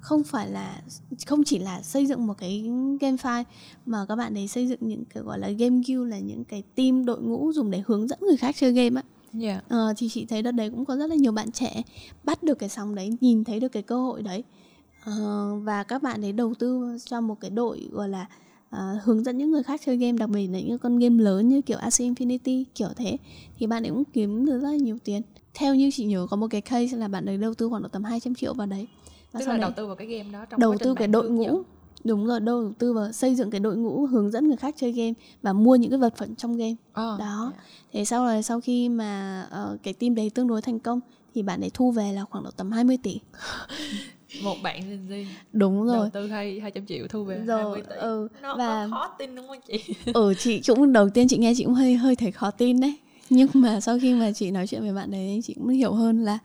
không phải là không chỉ là xây dựng một cái GameFi mà các bạn đấy xây dựng những cái gọi là game guild là những cái team đội ngũ dùng để hướng dẫn người khác chơi game á. Yeah. uh, thì chị thấy đợt đấy cũng có rất là nhiều bạn trẻ bắt được cái sóng đấy nhìn thấy được cái cơ hội đấy. Uh, và các bạn ấy đầu tư cho một cái đội gọi là uh, hướng dẫn những người khác chơi game đặc biệt là những con game lớn như kiểu Axie Infinity kiểu thế. Thì bạn ấy cũng kiếm được rất là nhiều tiền theo như chị nhớ có một cái case là bạn ấy đầu tư khoảng độ tầm 200 triệu vào đấy. Và tức là đầu tư vào cái game đó trong đầu tư cái đội ngũ. Đúng rồi đầu tư vào xây dựng cái đội ngũ hướng dẫn người khác chơi game và mua những cái vật phẩm trong game. Oh, đó. yeah. thế sau rồi sau khi mà uh, cái team đấy tương đối thành công thì bạn ấy thu về là khoảng độ tầm 20 tỷ. Một bạn Gen Z đúng rồi. đầu tư hai hai trăm triệu thu về rồi, 20 tỷ. ừ, nó, và khó tin đúng không chị? Ừ chị cũng đầu tiên chị nghe chị cũng hơi hơi thấy khó tin đấy nhưng mà sau khi mà chị nói chuyện với bạn đấy chị cũng hiểu hơn là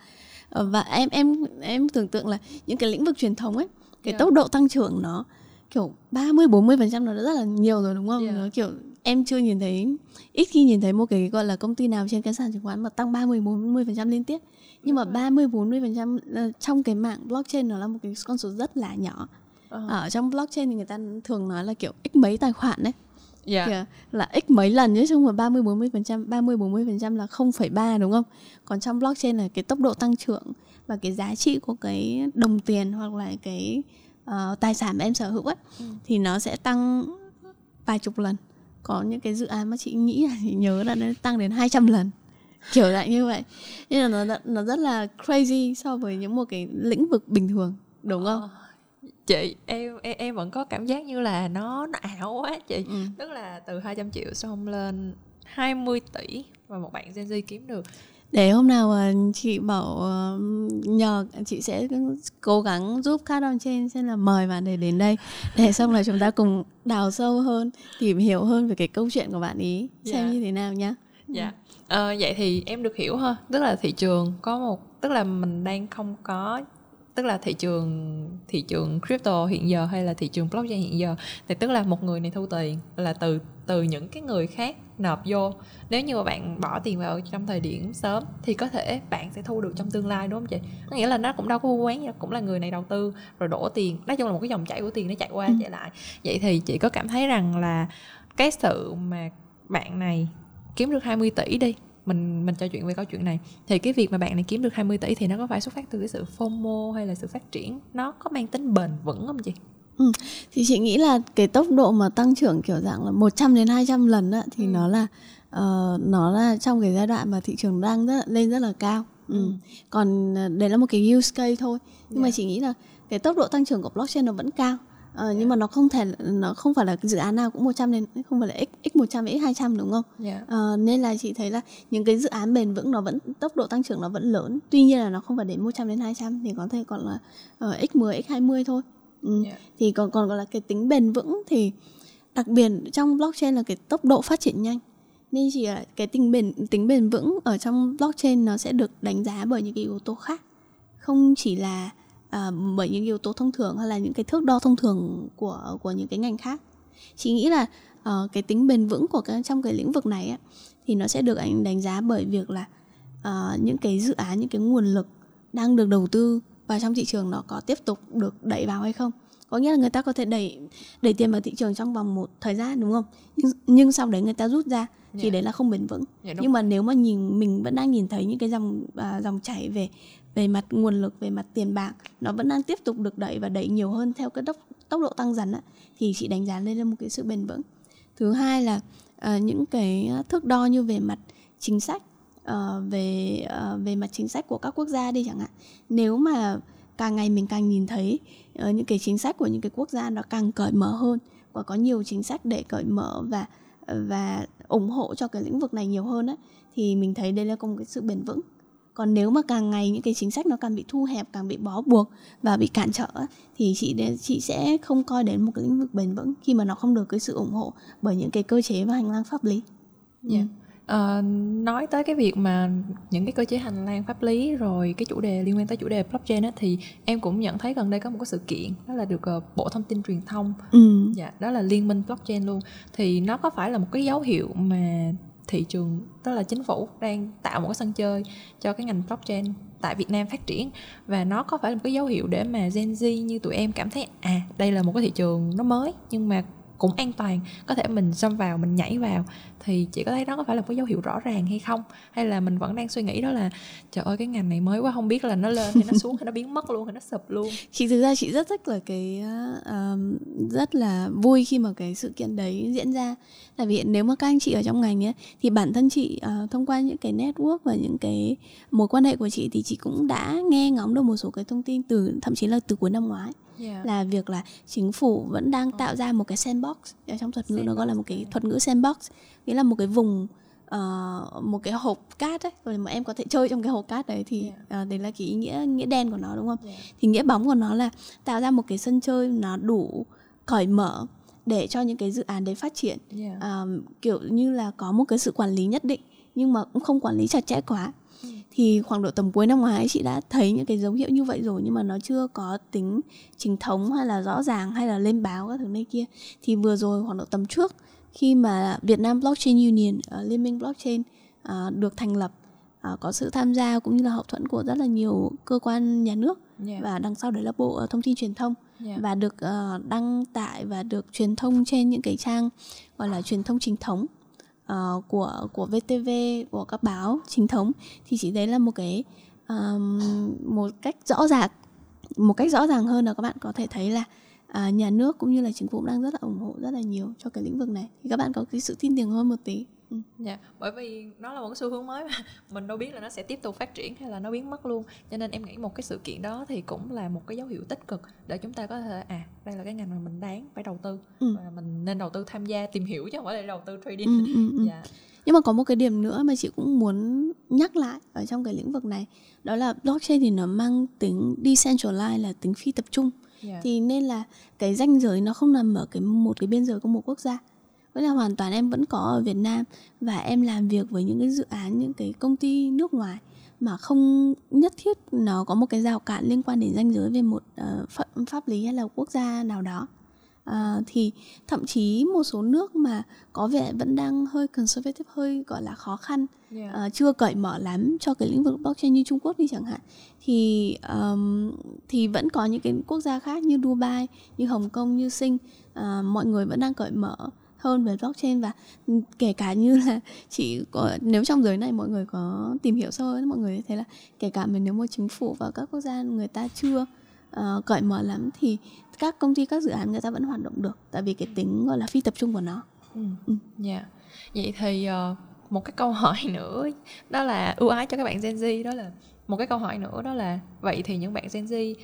ờ, và em em em tưởng tượng là những cái lĩnh vực truyền thống ấy cái yeah. tốc độ tăng trưởng nó kiểu 30 40 phần trăm nó đã rất là nhiều rồi đúng không? Yeah. Nó kiểu em chưa nhìn thấy ít khi nhìn thấy một cái gọi là công ty nào trên cái sàn chứng khoán mà tăng 30 40 phần trăm liên tiếp nhưng mà 30 40 phần trăm ờ, trong cái mạng blockchain nó là một cái con số rất là nhỏ uh. ở trong blockchain thì người ta thường nói là kiểu x mấy tài khoản đấy yeah. Kìa, là x mấy lần chứ không phải 30 40 phần trăm 30 40 phần trăm là 0,3 đúng không? Còn trong blockchain là cái tốc độ tăng trưởng và cái giá trị của cái đồng tiền hoặc là cái uh, tài sản mà em sở hữu ấy ừ. thì nó sẽ tăng vài chục lần. Có những cái dự án mà chị nghĩ là chị nhớ là nó tăng đến 200 lần kiểu lại như vậy. Nên là nó nó rất là crazy so với những một cái lĩnh vực bình thường đúng không? Ờ, chị em, em em vẫn có cảm giác như là nó nó ảo quá chị ừ. tức là từ 200 triệu xong lên 20 tỷ và một bạn Gen Z kiếm được để hôm nào chị bảo ờ, nhờ chị sẽ cố gắng giúp các on trên xem là mời bạn để đến đây để xong là chúng ta cùng đào sâu hơn tìm hiểu hơn về cái câu chuyện của bạn ý xem yeah. Dạ. như thế nào nhá dạ yeah. ờ, vậy thì em được hiểu ha tức là thị trường có một tức là mình đang không có tức là thị trường thị trường crypto hiện giờ hay là thị trường blockchain hiện giờ thì tức là một người này thu tiền là từ từ những cái người khác nộp vô. Nếu như mà bạn bỏ tiền vào trong thời điểm sớm thì có thể bạn sẽ thu được trong tương lai đúng không chị? Có nghĩa là nó cũng đâu có quán gì cũng là người này đầu tư rồi đổ tiền. Nói chung là một cái dòng chảy của tiền nó chạy qua ừ. chạy lại. Vậy thì chị có cảm thấy rằng là cái sự mà bạn này kiếm được 20 tỷ đi mình mình trò chuyện về câu chuyện này thì cái việc mà bạn này kiếm được 20 tỷ thì nó có phải xuất phát từ cái sự FOMO hay là sự phát triển nó có mang tính bền vững không chị? Ừ, thì chị nghĩ là cái tốc độ mà tăng trưởng kiểu dạng là 100 đến 200 lần á, thì ừ. nó là uh, nó là trong cái giai đoạn mà thị trường đang rất lên rất là cao. Ừ. Ừ. Còn uh, đấy là một cái use case thôi. Nhưng yeah. mà dạ. chị nghĩ là cái tốc độ tăng trưởng của blockchain nó vẫn cao Ờ, nhưng mà nó không thể nó không phải là dự án nào cũng 100 đến không phải là x x 100 x 200 đúng không? Dạ. Ờ, nên là chị thấy là những cái dự án bền vững nó vẫn tốc độ tăng trưởng nó vẫn lớn. Tuy nhiên là nó không phải đến 100 đến 200 thì có thể còn là uh, x10 x20 thôi. Ừ. Dạ. Thì còn còn gọi là cái tính bền vững thì đặc biệt trong blockchain là cái tốc độ phát triển nhanh. Nên chỉ là cái tính bền tính bền vững ở trong blockchain nó sẽ được đánh giá bởi những cái yếu tố khác. Không chỉ là à, bởi những yếu tố thông thường hay là những cái thước đo thông thường của của những cái ngành khác. Chị nghĩ là uh, cái tính bền vững của cái trong cái lĩnh vực này á, thì nó sẽ được anh đánh giá bởi việc là uh, những cái dự án những cái nguồn lực đang được đầu tư vào trong thị trường nó có tiếp tục được đẩy vào hay không. Có nghĩa là người ta có thể đẩy đẩy tiền vào thị trường trong vòng một thời gian đúng không? Nhưng nhưng sau đấy người ta rút ra thì Dạ. đấy là không bền vững Dạ, đúng. nhưng mà nếu mà nhìn mình vẫn đang nhìn thấy những cái dòng à, dòng chảy về về mặt nguồn lực về mặt tiền bạc nó vẫn đang tiếp tục được đẩy và đẩy nhiều hơn theo cái tốc tốc độ tăng dần á, thì chị đánh giá lên là một cái sự bền vững thứ hai là à, những cái thước đo như về mặt chính sách ờ, về ờ, về mặt chính sách của các quốc gia đi chẳng hạn nếu mà càng ngày mình càng nhìn thấy ờ, những cái chính sách của những cái quốc gia nó càng cởi mở hơn và có nhiều chính sách để cởi mở và và ủng hộ cho cái lĩnh vực này nhiều hơn á thì mình thấy đây là có một cái sự bền vững. Còn nếu mà càng ngày những cái chính sách nó càng bị thu hẹp càng bị bó buộc và bị cản trở thì chị chị sẽ không coi đến một cái lĩnh vực bền vững khi mà nó không được cái sự ủng hộ bởi những cái cơ chế và hành lang pháp lý. Dạ. Ờ, nói tới cái việc mà những cái cơ chế hành lang pháp lý rồi cái chủ đề liên quan tới chủ đề blockchain á thì em cũng nhận thấy gần đây có một cái sự kiện đó là được ờ, Bộ Thông tin Truyền thông ừ. dạ đó là liên minh blockchain luôn thì nó có phải là một cái dấu hiệu mà thị trường tức là chính phủ đang tạo một cái sân chơi cho cái ngành blockchain tại Việt Nam phát triển và nó có phải là một cái dấu hiệu để mà Gen Z như tụi em cảm thấy à đây là một cái thị trường nó mới nhưng mà cũng an toàn có thể mình xâm vào mình nhảy vào thì chị có thấy đó có phải là một cái dấu hiệu rõ ràng hay không? Hay là mình vẫn đang suy nghĩ đó là trời ơi cái ngành này mới quá không biết là nó lên hay nó xuống hay nó biến mất luôn hay nó sụp luôn? Chị thực ra chị rất thích là cái um, rất là vui khi mà cái sự kiện đấy diễn ra. Tại vì nếu mà các anh chị ở trong ngành ấy thì bản thân chị uh, thông qua những cái network và những cái mối quan hệ của chị thì chị cũng đã nghe ngóng được một số cái thông tin từ thậm chí là từ cuối năm ngoái yeah. là việc là chính phủ vẫn đang tạo ra một cái sandbox trong thuật ngữ nó gọi là một cái thuật ngữ sandbox nghĩa là một cái vùng uh, một cái hộp cát ấy rồi mà em có thể chơi trong cái hộp cát đấy thì Yeah. uh, đấy là cái ý nghĩa nghĩa đen của nó đúng không Yeah. thì nghĩa bóng của nó là tạo ra một cái sân chơi nó đủ cởi mở để cho những cái dự án đấy phát triển Yeah. à, kiểu như là có một cái sự quản lý nhất định nhưng mà cũng không quản lý chặt chẽ quá. Thì khoảng độ tầm cuối năm ngoái chị đã thấy những cái dấu hiệu như vậy rồi nhưng mà nó chưa có tính chính thống hay là rõ ràng hay là lên báo các thứ này kia thì vừa rồi khoảng độ tầm trước khi mà Việt Nam Blockchain Union uh, Liên minh Blockchain uh, được thành lập uh, có sự tham gia cũng như là hậu thuẫn của rất là nhiều cơ quan nhà nước Yeah. và đằng sau đấy là bộ uh, thông tin truyền thông Yeah. và được ờ, đăng tải và được truyền thông trên những cái trang gọi là truyền thông chính thống uh, của của VTV của các báo chính thống thì chỉ đấy là một cái um, một cách rõ ràng một cách rõ ràng hơn là các bạn có thể thấy là à, nhà nước cũng như là chính phủ đang rất là ủng hộ rất là nhiều cho cái lĩnh vực này thì các bạn có cái sự tin tưởng hơn một tí. Dạ, bởi vì nó là một xu hướng mới mà mình đâu biết là nó sẽ tiếp tục phát triển hay là nó biến mất luôn. Cho nên em nghĩ một cái sự kiện đó thì cũng là một cái dấu hiệu tích cực để chúng ta có thể à đây là cái ngành mà mình đáng phải đầu tư Ừ. và mình nên đầu tư tham gia tìm hiểu chứ không phải là đầu tư trading. Ừ, ừ, ừ. Dạ. Nhưng mà có một cái điểm nữa mà chị cũng muốn nhắc lại ở trong cái lĩnh vực này Đó là blockchain thì nó mang tính decentralized là tính phi tập trung Dạ. Thì nên là cái ranh giới nó không nằm ở cái một cái biên giới của một quốc gia Vậy là hoàn toàn em vẫn có ở Việt Nam Và em làm việc với những cái dự án, những cái công ty nước ngoài Mà không nhất thiết nó có một cái rào cản liên quan đến ranh giới về một ờ, pháp, pháp lý hay là quốc gia nào đó à, Thì thậm chí một số nước mà có vẻ vẫn đang hơi conservative hơi gọi là khó khăn Dạ. ờ, chưa cởi mở lắm cho cái lĩnh vực blockchain như Trung Quốc đi chẳng hạn thì ờm, thì vẫn có những cái quốc gia khác như Dubai như Hồng Kông như Sing ờ, mọi người vẫn đang cởi mở hơn về blockchain và kể cả như là chị có nếu trong giới này mọi người có tìm hiểu sâu hơn mọi người thấy là kể cả mình nếu mà chính phủ và các quốc gia người ta chưa ờ, cởi mở lắm thì các công ty các dự án người ta vẫn hoạt động được tại vì cái tính gọi là phi tập trung của nó Ừ. Ừ. Dạ. Vậy thì ờ, một cái câu hỏi nữa đó là ưu ái cho các bạn Gen Z đó là một cái câu hỏi nữa đó là vậy thì những bạn Gen Z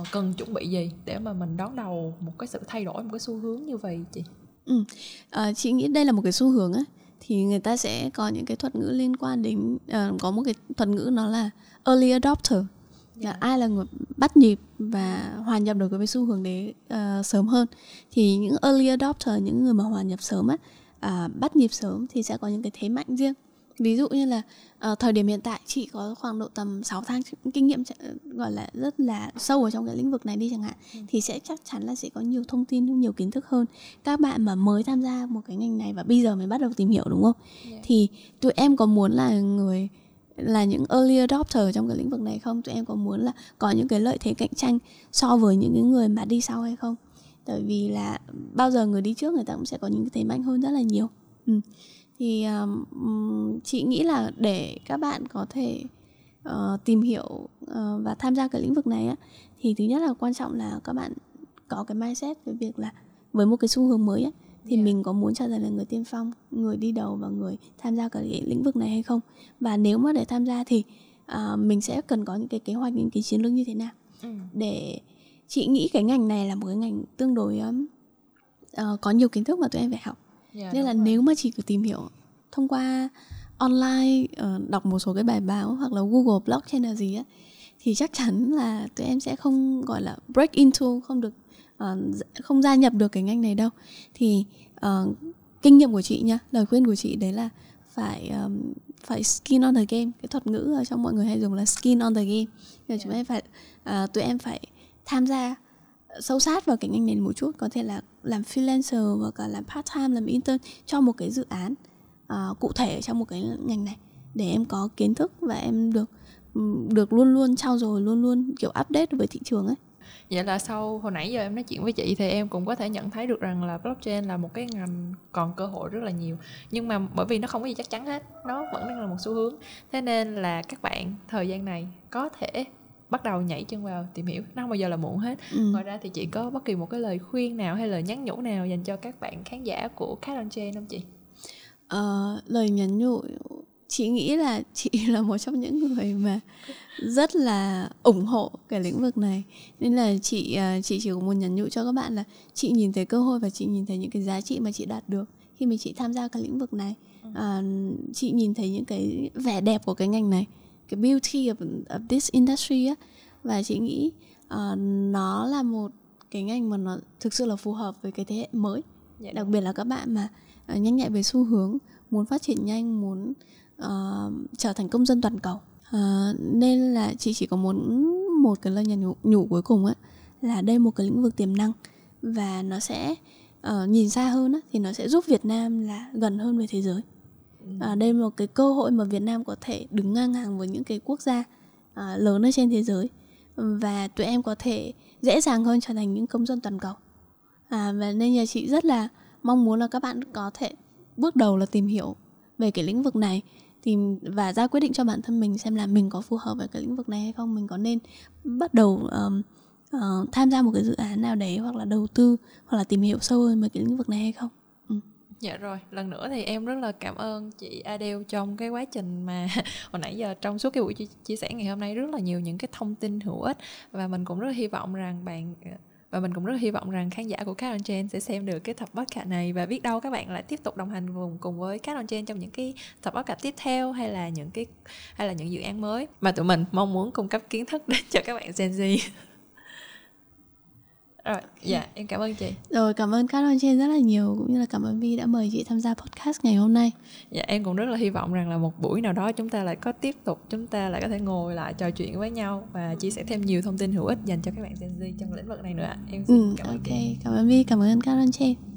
uh, cần chuẩn bị gì để mà mình đón đầu một cái sự thay đổi một cái xu hướng như vậy chị ừ. à, chị nghĩ đây là một cái xu hướng á thì người ta sẽ có những cái thuật ngữ liên quan đến uh, có một cái thuật ngữ nó là early adopter là yeah. ai là người bắt nhịp và hòa nhập được với xu hướng đấy uh, sớm hơn thì những early adopter những người mà hòa nhập sớm á uh, bắt nhịp sớm thì sẽ có những cái thế mạnh riêng ví dụ như là uh, thời điểm hiện tại chị có khoảng độ tầm 6 tháng kinh nghiệm gọi là rất là sâu ở trong cái lĩnh vực này đi chẳng hạn ừ. thì sẽ chắc chắn là sẽ có nhiều thông tin nhiều kiến thức hơn các bạn mà mới tham gia một cái ngành này và bây giờ mới bắt đầu tìm hiểu đúng không yeah. thì tụi em có muốn là người là những early adopter trong cái lĩnh vực này không tụi em có muốn là có những cái lợi thế cạnh tranh so với những cái người mà đi sau hay không tại vì là bao giờ người đi trước người ta cũng sẽ có những cái thế mạnh hơn rất là nhiều ừ. Thì um, chị nghĩ là để các bạn có thể uh, tìm hiểu uh, và tham gia cái lĩnh vực này á thì thứ nhất là quan trọng là các bạn có cái mindset về việc là với một cái xu hướng mới á thì yeah. mình có muốn trở thành là người tiên phong người đi đầu và người tham gia cái lĩnh vực này hay không và nếu mà để tham gia thì uh, mình sẽ cần có những cái kế hoạch những cái chiến lược như thế nào ừ. để chị nghĩ cái ngành này là một cái ngành tương đối um, uh, có nhiều kiến thức mà tụi em phải học yeah, nên là rồi. nếu mà chỉ cứ tìm hiểu thông qua online uh, đọc một số cái bài báo hoặc là google blockchain là gì á thì chắc chắn là tụi em sẽ không gọi là break into không được uh, không gia nhập được cái ngành này đâu. Thì uh, kinh nghiệm của chị nha lời khuyên của chị đấy là phải um, phải skin on the game. Cái thuật ngữ ở trong mọi người hay dùng là skin on the game. Là chúng em phải uh, tụi em phải tham gia sâu sát vào cái ngành này một chút có thể là làm freelancer và cả làm part time làm intern cho một cái dự án uh, cụ thể trong một cái ngành này để em có kiến thức và em được được luôn luôn trao dồi luôn luôn kiểu update với thị trường ấy. Vậy là sau hồi nãy giờ em nói chuyện với chị thì em cũng có thể nhận thấy được rằng là blockchain là một cái ngành còn cơ hội rất là nhiều nhưng mà bởi vì nó không có gì chắc chắn hết nó vẫn đang là một xu hướng. Thế nên là các bạn thời gian này có thể bắt đầu nhảy chân vào tìm hiểu. Nó không bao giờ là muộn hết. Ừ. ngoài ra thì chị có bất kỳ một cái lời khuyên nào hay lời nhắn nhủ nào dành cho các bạn khán giả của Cat on Chain không chị? Ờ, lời nhắn nhủ chị nghĩ là chị là một trong những người mà rất là ủng hộ cái lĩnh vực này. Nên là chị à, chị chỉ có muốn nhắn nhủ cho các bạn là chị nhìn thấy cơ hội và chị nhìn thấy những cái giá trị mà chị đạt được khi mà chị tham gia cái lĩnh vực này. À, chị nhìn thấy những cái vẻ đẹp của cái ngành này cái beauty of, of this industry á. Và chị nghĩ uh, nó là một cái ngành mà nó thực sự là phù hợp với cái thế hệ mới. Dạ. Đặc biệt là các bạn mà uh, nhanh nhạy về xu hướng muốn phát triển nhanh muốn uh, trở thành công dân toàn cầu. Uh, nên là chị chỉ có muốn một cái lời nhủ, nhủ cuối cùng á là đây một cái lĩnh vực tiềm năng. Và nó sẽ uh, nhìn xa hơn á, thì nó sẽ giúp Việt Nam là gần hơn với thế giới à, đây là một cái cơ hội mà Việt Nam có thể đứng ngang hàng với những cái quốc gia à, lớn ở trên thế giới. Và tụi em có thể dễ dàng hơn trở thành những công dân toàn cầu. À, và nên nhà chị rất là mong muốn là các bạn có thể bước đầu là tìm hiểu về cái lĩnh vực này tìm và ra quyết định cho bản thân mình xem là mình có phù hợp với cái lĩnh vực này hay không. Mình có nên bắt đầu um, uh, tham gia một cái dự án nào đấy hoặc là đầu tư hoặc là tìm hiểu sâu hơn về cái lĩnh vực này hay không. Dạ rồi, lần nữa thì em rất là cảm ơn chị Adele trong cái quá trình mà hồi nãy giờ trong suốt cái buổi chia sẻ ngày hôm nay rất là nhiều những cái thông tin hữu ích. Và mình cũng rất hy vọng rằng bạn ờ, và mình cũng rất hy vọng rằng khán giả của Cat on Chain sẽ xem được cái tập podcast này. Và biết đâu các bạn lại tiếp tục đồng hành cùng cùng với Cat on Chain trong những cái tập cập tiếp theo hay là những cái hay là những dự án mới. Mà tụi mình mong muốn cung cấp kiến thức đến cho các bạn Gen Z. Rồi, dạ em cảm ơn chị. Rồi cảm ơn các trên rất là nhiều cũng như là cảm ơn Vi đã mời chị tham gia podcast ngày hôm nay. Dạ em cũng rất là hy vọng rằng là một buổi nào đó chúng ta lại có tiếp tục chúng ta lại có thể ngồi lại trò chuyện với nhau và chia sẻ thêm nhiều thông tin hữu ích dành cho các bạn Gen Z trong lĩnh vực này nữa. Em xin ừ, cảm ơn okay. chị. Cảm ơn Vi, cảm ơn các trên.